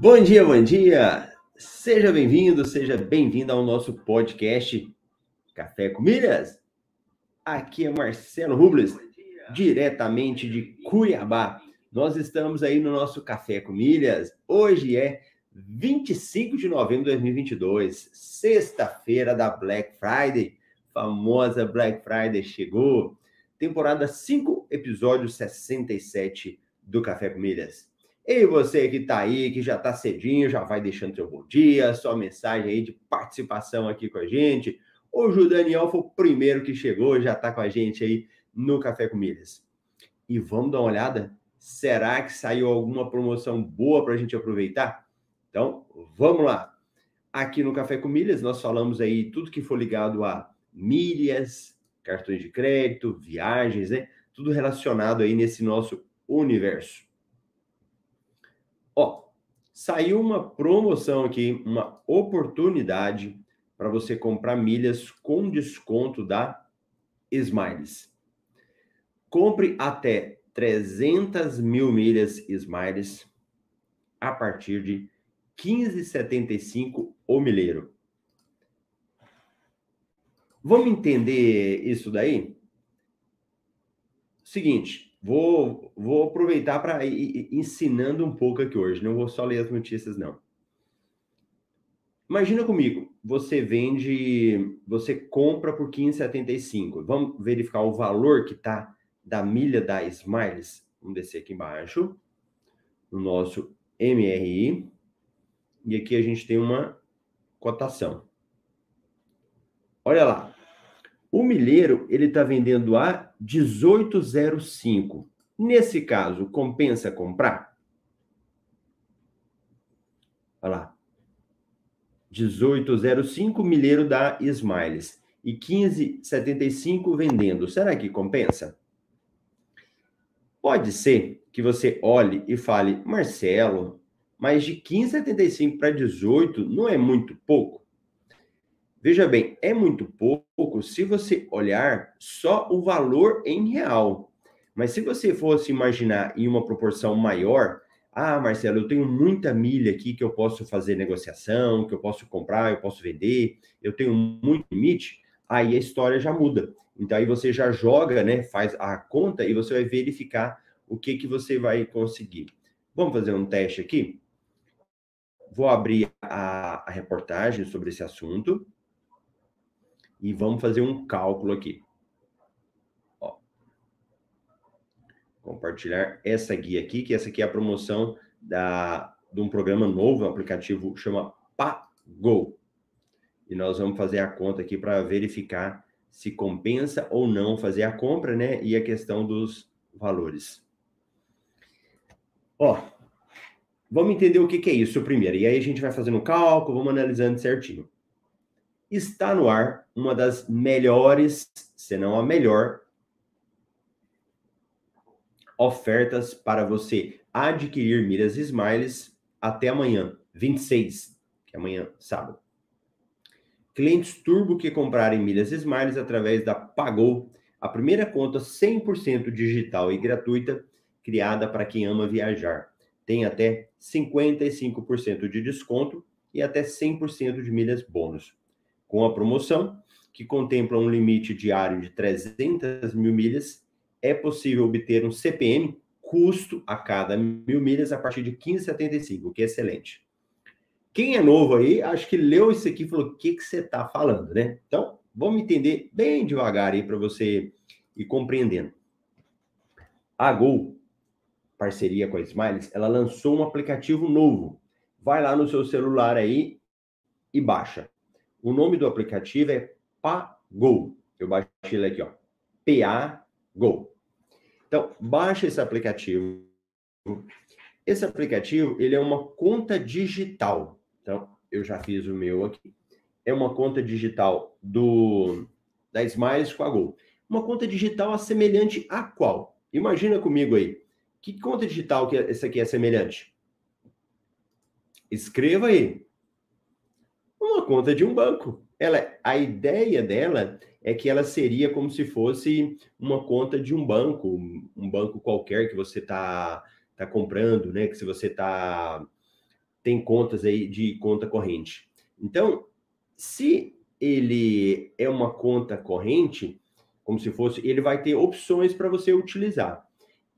Bom dia, bom dia! Seja bem-vindo, seja bem-vinda ao nosso podcast Café com Milhas. Aqui é Marcelo Rubles, diretamente de Cuiabá. Nós estamos aí no nosso Café com Milhas. Hoje é 25 de novembro de 2022, sexta-feira da Black Friday. Famosa Black Friday chegou. Temporada 5, episódio 67 do Café com Milhas. E você que está aí, que já está cedinho, já vai deixando seu bom dia, sua mensagem aí de participação aqui com a gente. Hoje o Daniel foi o primeiro que chegou, já está com a gente aí no Café com Milhas. E vamos dar uma olhada? Será que saiu alguma promoção boa para a gente aproveitar? Então, vamos lá. Aqui no Café com Milhas, nós falamos aí tudo que for ligado a milhas, cartões de crédito, viagens, né? Tudo relacionado aí nesse nosso universo. Ó, saiu uma promoção aqui, uma oportunidade para você comprar milhas com desconto da Smiles. Compre até 300 mil milhas Smiles a partir de 15,75 o milheiro. Vamos entender isso daí? Seguinte, Vou, vou aproveitar para ir ensinando um pouco aqui hoje. Não vou só ler as notícias, não. Imagina comigo, você vende, você compra por 15,75. Vamos verificar o valor que está da milha da Smiles. Vamos descer aqui embaixo, no nosso MRI. E aqui a gente tem uma cotação. Olha lá, o milheiro ele está vendendo a 18,05. Nesse caso, compensa comprar? Olha lá. 18,05 milheiro da Smiles e 15,75 vendendo. Será que compensa? Pode ser que você olhe e fale, Marcelo, mas de 15,75 para 18 não é muito pouco? Veja bem, é muito pouco se você olhar só o valor em real. Mas se você fosse imaginar em uma proporção maior, ah, Marcelo, eu tenho muita milha aqui que eu posso fazer negociação, que eu posso comprar, eu posso vender, eu tenho muito limite, aí a história já muda. Então aí você já joga, né, faz a conta e você vai verificar o que que você vai conseguir. Vamos fazer um teste aqui? Vou abrir a, a reportagem sobre esse assunto e vamos fazer um cálculo aqui. Ó. Compartilhar essa guia aqui, que essa aqui é a promoção da, de um programa novo, um aplicativo chama Pago. E nós vamos fazer a conta aqui para verificar se compensa ou não fazer a compra, né? E a questão dos valores. Ó, vamos entender o que, que é isso primeiro. E aí a gente vai fazendo o cálculo, vamos analisando certinho está no ar uma das melhores, se não a melhor, ofertas para você adquirir milhas Smiles até amanhã, 26, que é amanhã, sábado. Clientes Turbo que comprarem milhas Smiles através da Pagou, a primeira conta 100% digital e gratuita criada para quem ama viajar. Tem até 55% de desconto e até 100% de milhas bônus com a promoção, que contempla um limite diário de 300 mil milhas, é possível obter um CPM custo a cada mil milhas a partir de 15,75, o que é excelente. Quem é novo aí, acho que leu isso aqui e falou: o que, que você está falando, né? Então, vamos entender bem devagar aí para você ir compreendendo. A Gol, parceria com a Smiles, ela lançou um aplicativo novo. Vai lá no seu celular aí e baixa. O nome do aplicativo é Pagou. Eu baixei ele aqui, ó. P-A-Go. Então, baixa esse aplicativo. Esse aplicativo, ele é uma conta digital. Então, eu já fiz o meu aqui. É uma conta digital do da Smiles com a Go. Uma conta digital semelhante a qual? Imagina comigo aí. Que conta digital que essa aqui é semelhante? Escreva aí uma conta de um banco. Ela, a ideia dela é que ela seria como se fosse uma conta de um banco, um banco qualquer que você está tá comprando, né? Que se você está tem contas aí de conta corrente. Então, se ele é uma conta corrente, como se fosse, ele vai ter opções para você utilizar.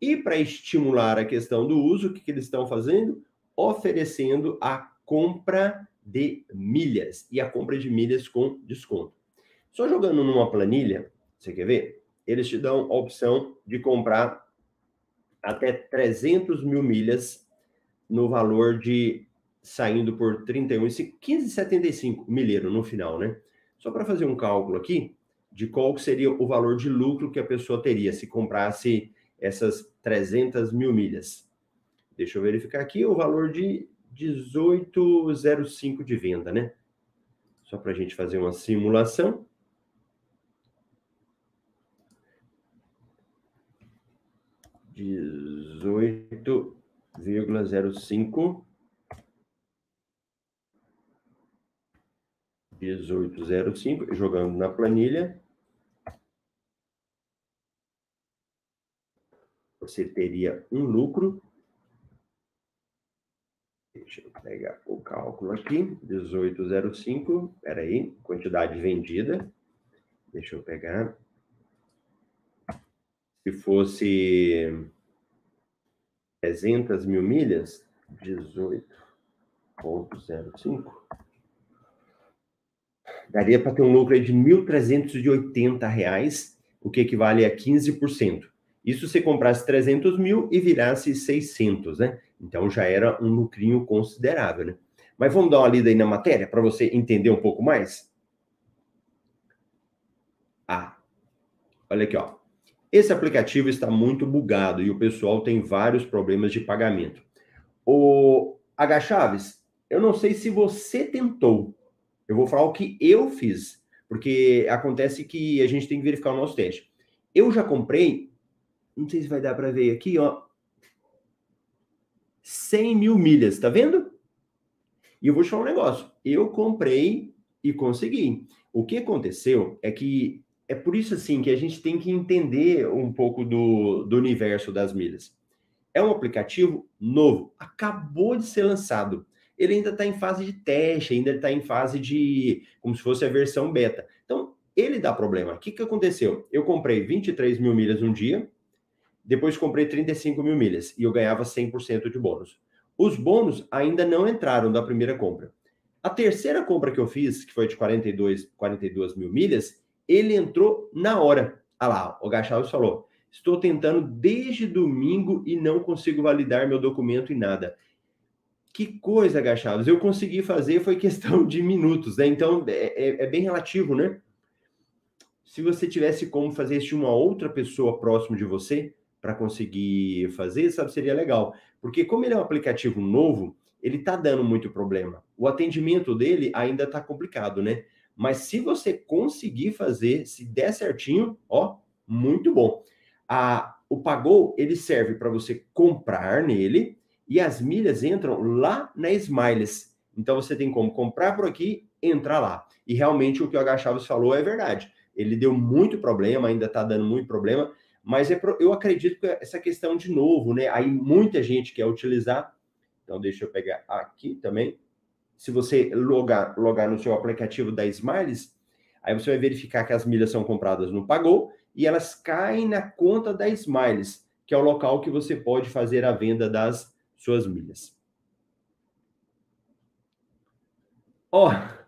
E para estimular a questão do uso, o que, que eles estão fazendo? Oferecendo a compra de milhas e a compra de milhas com desconto. Só jogando numa planilha, você quer ver? Eles te dão a opção de comprar até 300 mil milhas no valor de saindo por 31 15,75 milheiro no final, né? Só para fazer um cálculo aqui de qual seria o valor de lucro que a pessoa teria se comprasse essas 300 mil milhas. Deixa eu verificar aqui o valor de 18,05 de venda, né? Só para a gente fazer uma simulação. Dezoito vírgula zero cinco. Dezoito zero cinco, jogando na planilha. Você teria um lucro Deixa eu pegar o cálculo aqui, 1805, aí, quantidade vendida. Deixa eu pegar. Se fosse 300 mil milhas, 18,05. Daria para ter um lucro de R$ 1.380, o que equivale a 15%. Isso se comprasse 300 mil e virasse 600, né? Então já era um lucrinho considerável, né? Mas vamos dar uma lida aí na matéria para você entender um pouco mais? Ah, olha aqui, ó. Esse aplicativo está muito bugado e o pessoal tem vários problemas de pagamento. O H Chaves, eu não sei se você tentou. Eu vou falar o que eu fiz, porque acontece que a gente tem que verificar o nosso teste. Eu já comprei não sei se vai dar para ver aqui, ó. 100 mil milhas, tá vendo? E eu vou te falar um negócio. Eu comprei e consegui. O que aconteceu é que é por isso assim que a gente tem que entender um pouco do, do universo das milhas. É um aplicativo novo, acabou de ser lançado. Ele ainda está em fase de teste, ainda está em fase de como se fosse a versão beta. Então, ele dá problema. O que, que aconteceu? Eu comprei 23 mil milhas um dia, depois comprei 35 mil milhas e eu ganhava 100% de bônus. Os bônus ainda não entraram da primeira compra. A terceira compra que eu fiz, que foi de 42, 42 mil milhas, ele entrou na hora. Ah lá, o Gachavos falou: estou tentando desde domingo e não consigo validar meu documento e nada. Que coisa, Gachavos. Eu consegui fazer, foi questão de minutos, né? Então é, é, é bem relativo, né? Se você tivesse como fazer isso de uma outra pessoa próximo de você, para conseguir fazer, sabe, seria legal. Porque como ele é um aplicativo novo, ele está dando muito problema. O atendimento dele ainda está complicado, né? Mas se você conseguir fazer, se der certinho, ó, muito bom. A, o Pagou, ele serve para você comprar nele e as milhas entram lá na Smiles. Então você tem como comprar por aqui, entrar lá. E realmente o que o H. Chaves falou é verdade. Ele deu muito problema, ainda está dando muito problema. Mas é pro, eu acredito que essa questão de novo, né? Aí muita gente quer utilizar. Então, deixa eu pegar aqui também. Se você logar, logar no seu aplicativo da Smiles, aí você vai verificar que as milhas são compradas no Pagou e elas caem na conta da Smiles, que é o local que você pode fazer a venda das suas milhas. Ó, oh,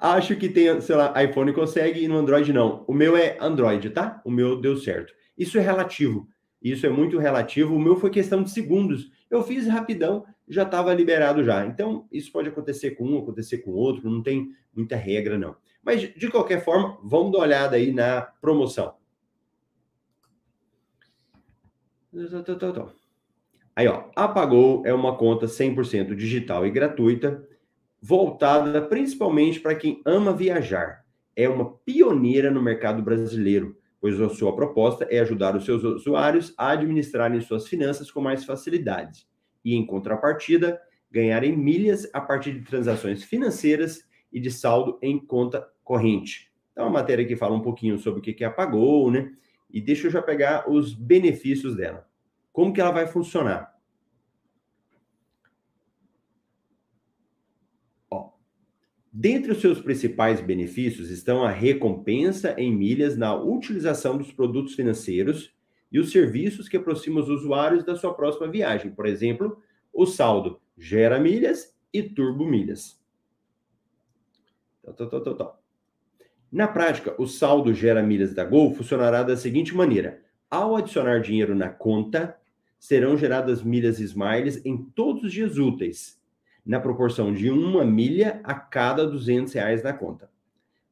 acho que tem, sei lá, iPhone consegue e no Android não. O meu é Android, tá? O meu deu certo. Isso é relativo. Isso é muito relativo. O meu foi questão de segundos. Eu fiz rapidão, já estava liberado já. Então, isso pode acontecer com um, acontecer com outro, não tem muita regra, não. Mas, de qualquer forma, vamos dar uma olhada aí na promoção. Aí, ó, apagou é uma conta 100% digital e gratuita, voltada principalmente para quem ama viajar. É uma pioneira no mercado brasileiro pois a sua proposta é ajudar os seus usuários a administrarem suas finanças com mais facilidade e, em contrapartida, ganharem milhas a partir de transações financeiras e de saldo em conta corrente. Então, a matéria aqui fala um pouquinho sobre o que é apagou, né? E deixa eu já pegar os benefícios dela. Como que ela vai funcionar? Dentre os seus principais benefícios estão a recompensa em milhas na utilização dos produtos financeiros e os serviços que aproximam os usuários da sua próxima viagem. Por exemplo, o saldo gera milhas e turbo milhas. Na prática, o saldo gera milhas da Gol funcionará da seguinte maneira: ao adicionar dinheiro na conta, serão geradas milhas Smiles em todos os dias úteis, na proporção de uma milha a cada 200 reais na conta.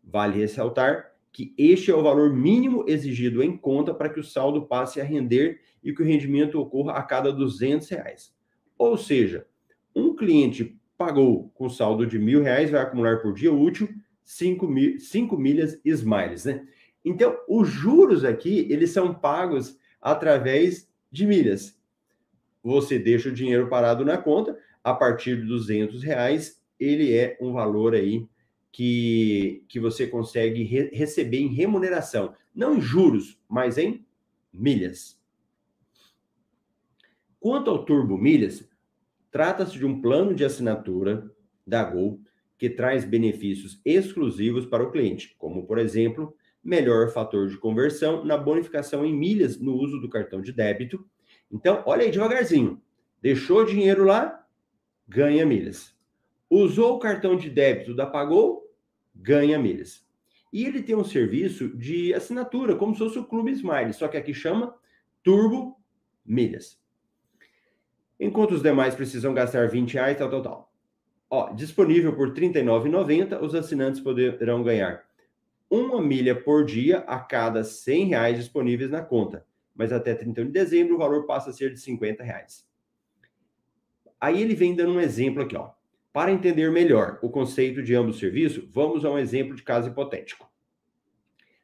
Vale ressaltar que este é o valor mínimo exigido em conta para que o saldo passe a render e que o rendimento ocorra a cada 200 reais. Ou seja, um cliente pagou com saldo de mil reais, vai acumular por dia útil 5, mil, 5 milhas Smiles, né? Então, os juros aqui, eles são pagos através de milhas. Você deixa o dinheiro parado na conta, a partir de 200 reais, ele é um valor aí que, que você consegue re receber em remuneração, não em juros, mas em milhas. Quanto ao Turbo Milhas, trata-se de um plano de assinatura da Gol que traz benefícios exclusivos para o cliente, como, por exemplo, melhor fator de conversão na bonificação em milhas no uso do cartão de débito. Então, olha aí devagarzinho. Deixou dinheiro lá, ganha milhas. Usou o cartão de débito da Pagou, ganha milhas. E ele tem um serviço de assinatura, como se fosse o Clube Smile, só que aqui chama Turbo Milhas. Enquanto os demais precisam gastar 20 reais, tal, tal, tal. Ó, disponível por R$ 39,90, os assinantes poderão ganhar uma milha por dia a cada 100 reais disponíveis na conta. Mas até 31 de dezembro o valor passa a ser de 50 reais. Aí ele vem dando um exemplo aqui, ó. Para entender melhor o conceito de ambos serviços, vamos a um exemplo de caso hipotético.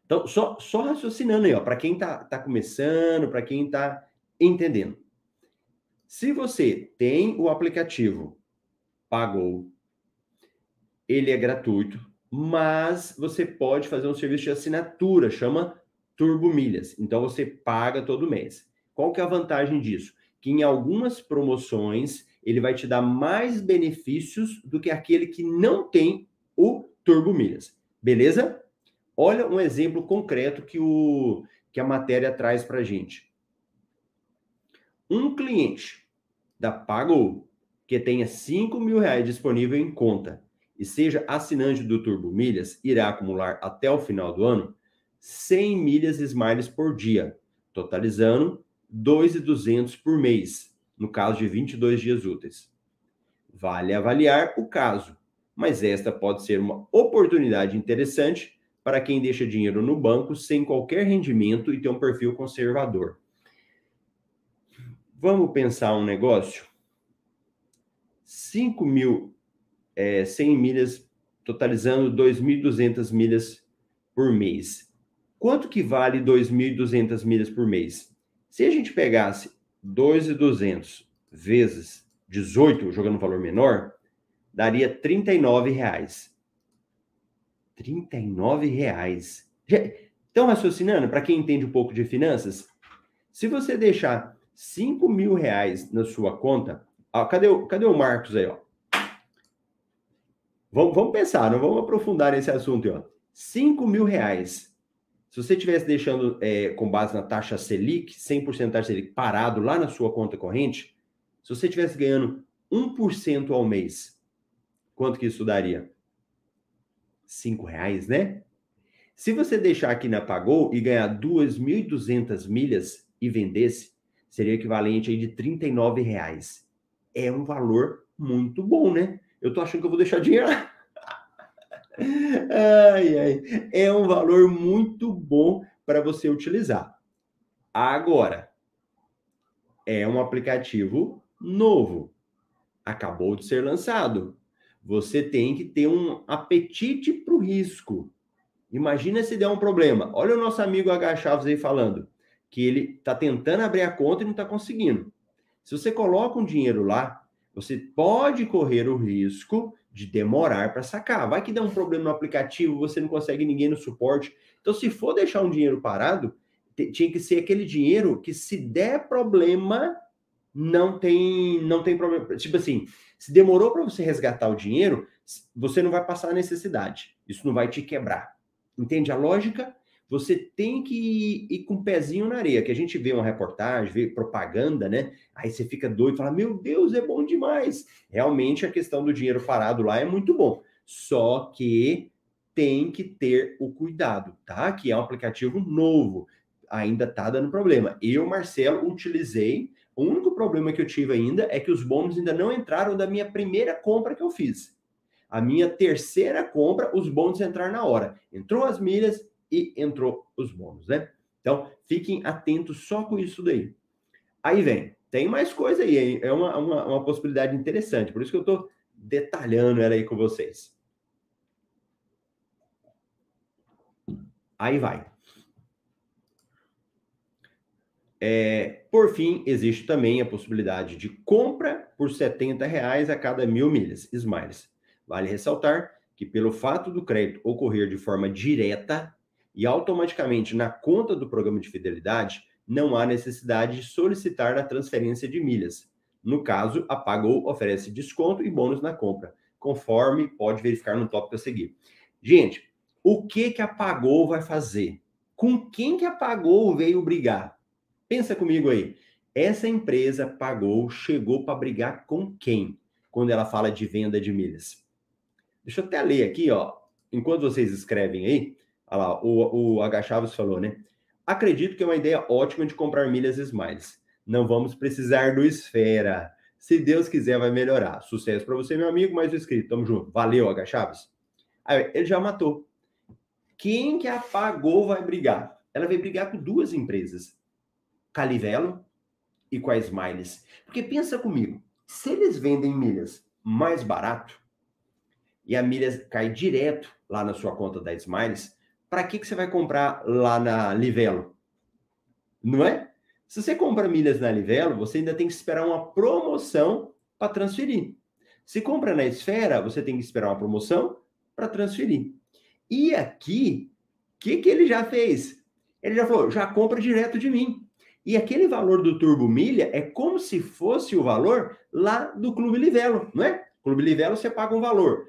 Então, só, só raciocinando aí, ó, para quem está tá começando, para quem está entendendo. Se você tem o aplicativo Pagou, ele é gratuito, mas você pode fazer um serviço de assinatura, chama Turbo Milhas. Então você paga todo mês. Qual que é a vantagem disso? Que em algumas promoções ele vai te dar mais benefícios do que aquele que não tem o Turbo Milhas. Beleza? Olha um exemplo concreto que, o, que a matéria traz para a gente. Um cliente da Pago que tenha 5 mil reais disponível em conta e seja assinante do Turbo Milhas, irá acumular até o final do ano 100 milhas Smiles por dia, totalizando 2.200 por mês no caso de 22 dias úteis. Vale avaliar o caso, mas esta pode ser uma oportunidade interessante para quem deixa dinheiro no banco sem qualquer rendimento e tem um perfil conservador. Vamos pensar um negócio? 5 mil, é, 100 milhas, totalizando 2.200 milhas por mês. Quanto que vale 2.200 milhas por mês? Se a gente pegasse 2,200 vezes 18, jogando um valor menor, daria 39 reais. 39 reais. Estão raciocinando? Para quem entende um pouco de finanças, se você deixar 5 mil reais na sua conta, ó, cadê, o, cadê o Marcos aí? Ó? Vamos, vamos pensar, não vamos aprofundar nesse assunto. Ó. 5 mil reais se você estivesse deixando é, com base na taxa Selic, 100% taxa Selic parado lá na sua conta corrente, se você estivesse ganhando 1% ao mês, quanto que isso daria? Cinco reais, né? Se você deixar aqui na Pagou e ganhar 2.200 milhas e vendesse, seria equivalente aí de 39 reais. É um valor muito bom, né? Eu tô achando que eu vou deixar dinheiro lá. Ai, ai. É um valor muito bom para você utilizar. Agora, é um aplicativo novo. Acabou de ser lançado. Você tem que ter um apetite para o risco. Imagina se der um problema. Olha o nosso amigo H. Chaves aí falando que ele está tentando abrir a conta e não está conseguindo. Se você coloca um dinheiro lá, você pode correr o risco de demorar para sacar. Vai que dá um problema no aplicativo, você não consegue ninguém no suporte. Então, se for deixar um dinheiro parado, tinha que ser aquele dinheiro que, se der problema, não tem, não tem problema. Tipo assim, Se demorou para você resgatar o dinheiro, você não vai passar a necessidade. Isso não vai te quebrar. Entende a lógica? Você tem que ir, ir com o pezinho na areia, que a gente vê uma reportagem, vê propaganda, né? Aí você fica doido fala: Meu Deus, é bom demais. Realmente a questão do dinheiro parado lá é muito bom. Só que tem que ter o cuidado, tá? Que é um aplicativo novo, ainda tá dando problema. Eu, Marcelo, utilizei. O único problema que eu tive ainda é que os bônus ainda não entraram da minha primeira compra que eu fiz. A minha terceira compra, os bônus entraram na hora. Entrou as milhas e entrou os bônus, né? Então, fiquem atentos só com isso daí. Aí vem, tem mais coisa aí, é uma, uma, uma possibilidade interessante, por isso que eu estou detalhando ela aí com vocês. Aí vai. É, por fim, existe também a possibilidade de compra por 70 reais a cada mil milhas, Smiles. Vale ressaltar que, pelo fato do crédito ocorrer de forma direta e automaticamente na conta do programa de fidelidade, não há necessidade de solicitar a transferência de milhas. No caso, a Pagou oferece desconto e bônus na compra, conforme pode verificar no tópico a seguir. Gente, o que que a Pagou vai fazer? Com quem que a Pagou veio brigar? Pensa comigo aí. Essa empresa Pagou chegou para brigar com quem? Quando ela fala de venda de milhas. Deixa eu até ler aqui, ó. Enquanto vocês escrevem aí, olha lá, o, o H. Chaves falou, né? Acredito que é uma ideia ótima de comprar milhas Smiles. Não vamos precisar do Esfera. Se Deus quiser, vai melhorar. Sucesso para você, meu amigo, mais o escrito. Tamo junto. Valeu, H. Chaves. Aí, ele já matou. Quem que apagou vai brigar? Ela vai brigar com duas empresas, Calivelo e com a Smiles. Porque pensa comigo, se eles vendem milhas mais barato e a milha cai direto lá na sua conta da Smiles, para que, que você vai comprar lá na Livelo? Não é? Se você compra milhas na Livelo, você ainda tem que esperar uma promoção para transferir. Se compra na Esfera, você tem que esperar uma promoção para transferir. E aqui, o que, que ele já fez? Ele já falou, já compra direto de mim. E aquele valor do Turbo Milha é como se fosse o valor lá do Clube Livelo, não é? Clube Livelo você paga um valor.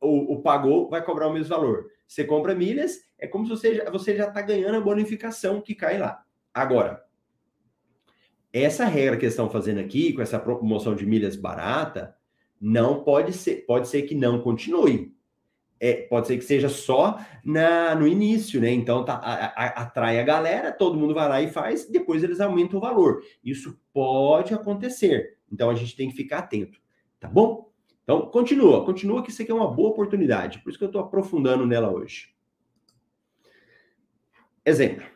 O, o pagou vai cobrar o mesmo valor. Você compra milhas, é como se você já, você já está ganhando a bonificação que cai lá. Agora, essa regra que estão fazendo aqui, com essa promoção de milhas barata, não pode ser, pode ser que não continue é, pode ser que seja só na, no início, né? Então tá, a, a, atrai a galera, todo mundo vai lá e faz, depois eles aumentam o valor. Isso pode acontecer. Então a gente tem que ficar atento, tá bom? Então continua, continua que isso aqui é uma boa oportunidade. Por isso que eu estou aprofundando nela hoje. Exemplo.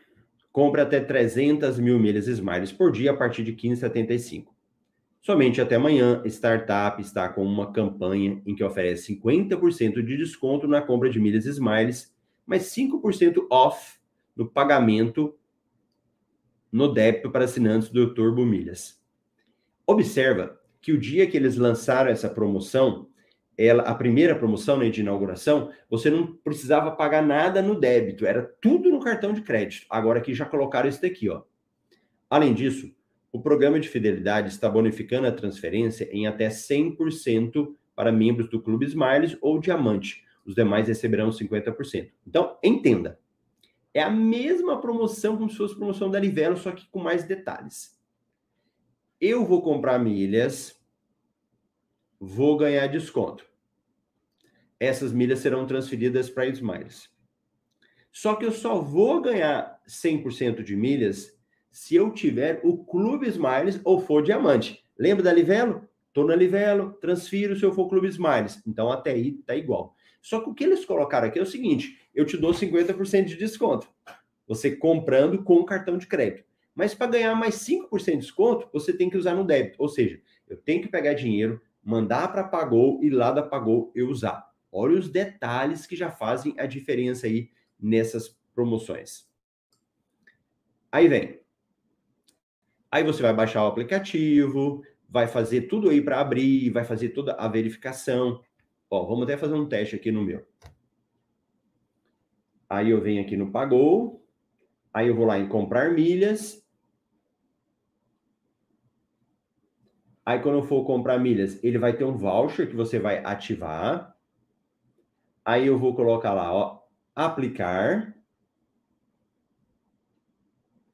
Compre até 300 mil milhas Smiles por dia a partir de 15,75. Somente até amanhã, Startup está com uma campanha em que oferece 50% de desconto na compra de milhas Smiles, mais 5% off no pagamento no débito para assinantes do Turbo Milhas. Observa que o dia que eles lançaram essa promoção, ela, a primeira promoção né, de inauguração, você não precisava pagar nada no débito, era tudo no cartão de crédito. Agora aqui já colocaram isso daqui, ó. Além disso, o programa de fidelidade está bonificando a transferência em até 100% para membros do Clube Smiles ou Diamante. Os demais receberão 50%. Então, entenda. É a mesma promoção como se fosse promoção da Livelo, só que com mais detalhes. Eu vou comprar milhas, vou ganhar desconto. Essas milhas serão transferidas para Smiles. Só que eu só vou ganhar 100% de milhas se eu tiver o Clube Smiles ou for diamante. Lembra da Livelo? Estou na Livelo, transfiro se eu for Clube Smiles. Então até aí tá igual. Só que o que eles colocaram aqui é o seguinte: eu te dou 50% de desconto. Você comprando com o cartão de crédito. Mas para ganhar mais 5% de desconto, você tem que usar no débito. Ou seja, eu tenho que pegar dinheiro, mandar para Pagou e lá da Pagou eu usar. Olha os detalhes que já fazem a diferença aí nessas promoções. Aí vem, Aí você vai baixar o aplicativo, vai fazer tudo aí para abrir, vai fazer toda a verificação. Ó, vamos até fazer um teste aqui no meu. Aí eu venho aqui no Pagou, aí eu vou lá em comprar milhas. Aí, quando for comprar milhas, ele vai ter um voucher que você vai ativar. Aí eu vou colocar lá, ó, aplicar.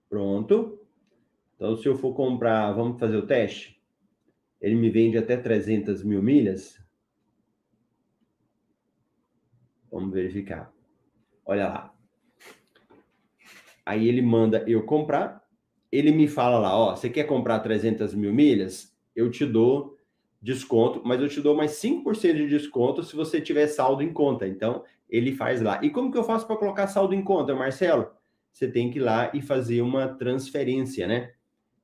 Pronto. Então, se eu for comprar, vamos fazer o teste? Ele me vende até 300 mil milhas. Vamos verificar. Olha lá. Aí ele manda eu comprar. Ele me fala lá, ó, você quer comprar 300 mil milhas? Eu te dou desconto, mas eu te dou mais 5% de desconto se você tiver saldo em conta. Então, ele faz lá. E como que eu faço para colocar saldo em conta, Marcelo? Você tem que ir lá e fazer uma transferência, né?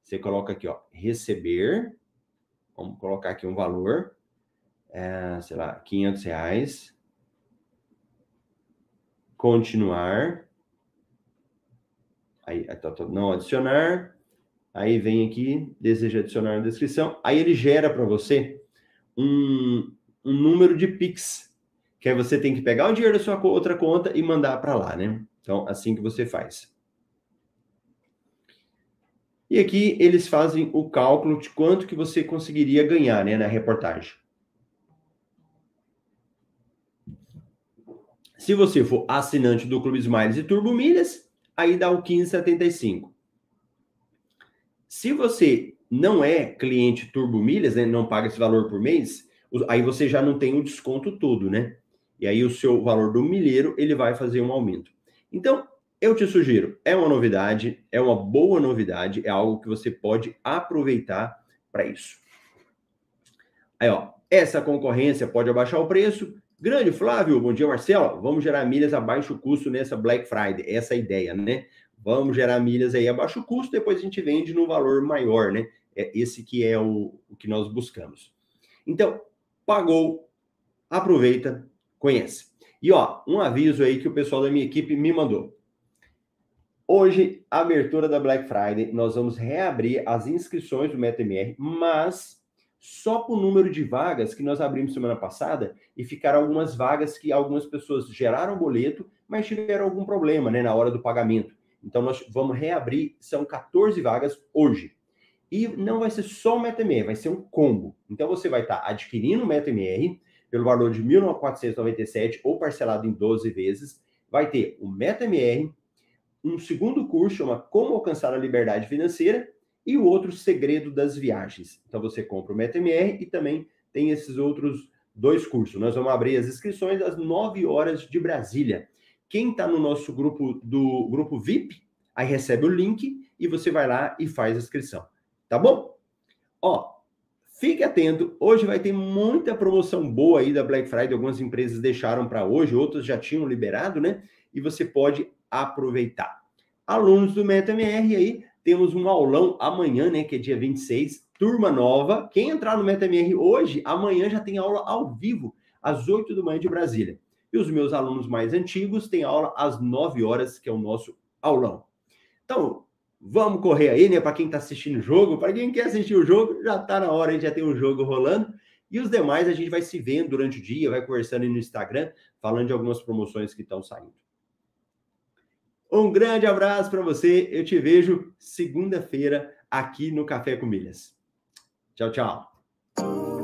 Você coloca aqui, ó, receber. Vamos colocar aqui um valor, é, sei lá, 500 reais. Continuar. Aí, tá, tá, não adicionar. Aí vem aqui, deseja adicionar na descrição. Aí ele gera para você um, um número de Pix, que aí você tem que pegar o dinheiro da sua outra conta e mandar para lá, né? Então, assim que você faz. E aqui eles fazem o cálculo de quanto que você conseguiria ganhar, né, na reportagem. Se você for assinante do Clube Smiles e Turbo Milhas, aí dá o 15,75. Se você não é cliente Turbo Milhas, né, não paga esse valor por mês, aí você já não tem o desconto todo, né? E aí o seu valor do milheiro, ele vai fazer um aumento. Então, eu te sugiro, é uma novidade, é uma boa novidade, é algo que você pode aproveitar para isso. Aí, ó, essa concorrência pode abaixar o preço. Grande Flávio, bom dia, Marcelo. Vamos gerar milhas a baixo custo nessa Black Friday. Essa é a ideia, né? Vamos gerar milhas aí a baixo custo, depois a gente vende no valor maior, né? É esse que é o, o que nós buscamos. Então, pagou, aproveita, conhece. E ó, um aviso aí que o pessoal da minha equipe me mandou. Hoje, abertura da Black Friday, nós vamos reabrir as inscrições do MetaMR, mas só por número de vagas que nós abrimos semana passada e ficaram algumas vagas que algumas pessoas geraram boleto, mas tiveram algum problema, né, na hora do pagamento. Então, nós vamos reabrir, são 14 vagas hoje. E não vai ser só o MetaMR, vai ser um combo. Então, você vai estar adquirindo o MetaMR pelo valor de 1.497 ou parcelado em 12 vezes. Vai ter o MetaMR, um segundo curso chama Como Alcançar a Liberdade Financeira e o outro Segredo das Viagens. Então, você compra o MetaMR e também tem esses outros dois cursos. Nós vamos abrir as inscrições às 9 horas de Brasília. Quem está no nosso grupo do grupo VIP, aí recebe o link e você vai lá e faz a inscrição. Tá bom? Ó, fique atento. Hoje vai ter muita promoção boa aí da Black Friday. Algumas empresas deixaram para hoje, outras já tinham liberado, né? E você pode aproveitar. Alunos do MetaMR aí, temos um aulão amanhã, né, que é dia 26, turma nova. Quem entrar no MetaMR hoje, amanhã já tem aula ao vivo, às 8 da manhã de Brasília. E os meus alunos mais antigos têm aula às 9 horas, que é o nosso aulão. Então, vamos correr aí, né? Para quem está assistindo o jogo, para quem quer assistir o jogo, já está na hora, a gente já tem um jogo rolando. E os demais a gente vai se vendo durante o dia, vai conversando aí no Instagram, falando de algumas promoções que estão saindo. Um grande abraço para você. Eu te vejo segunda-feira aqui no Café com Milhas. Tchau, tchau.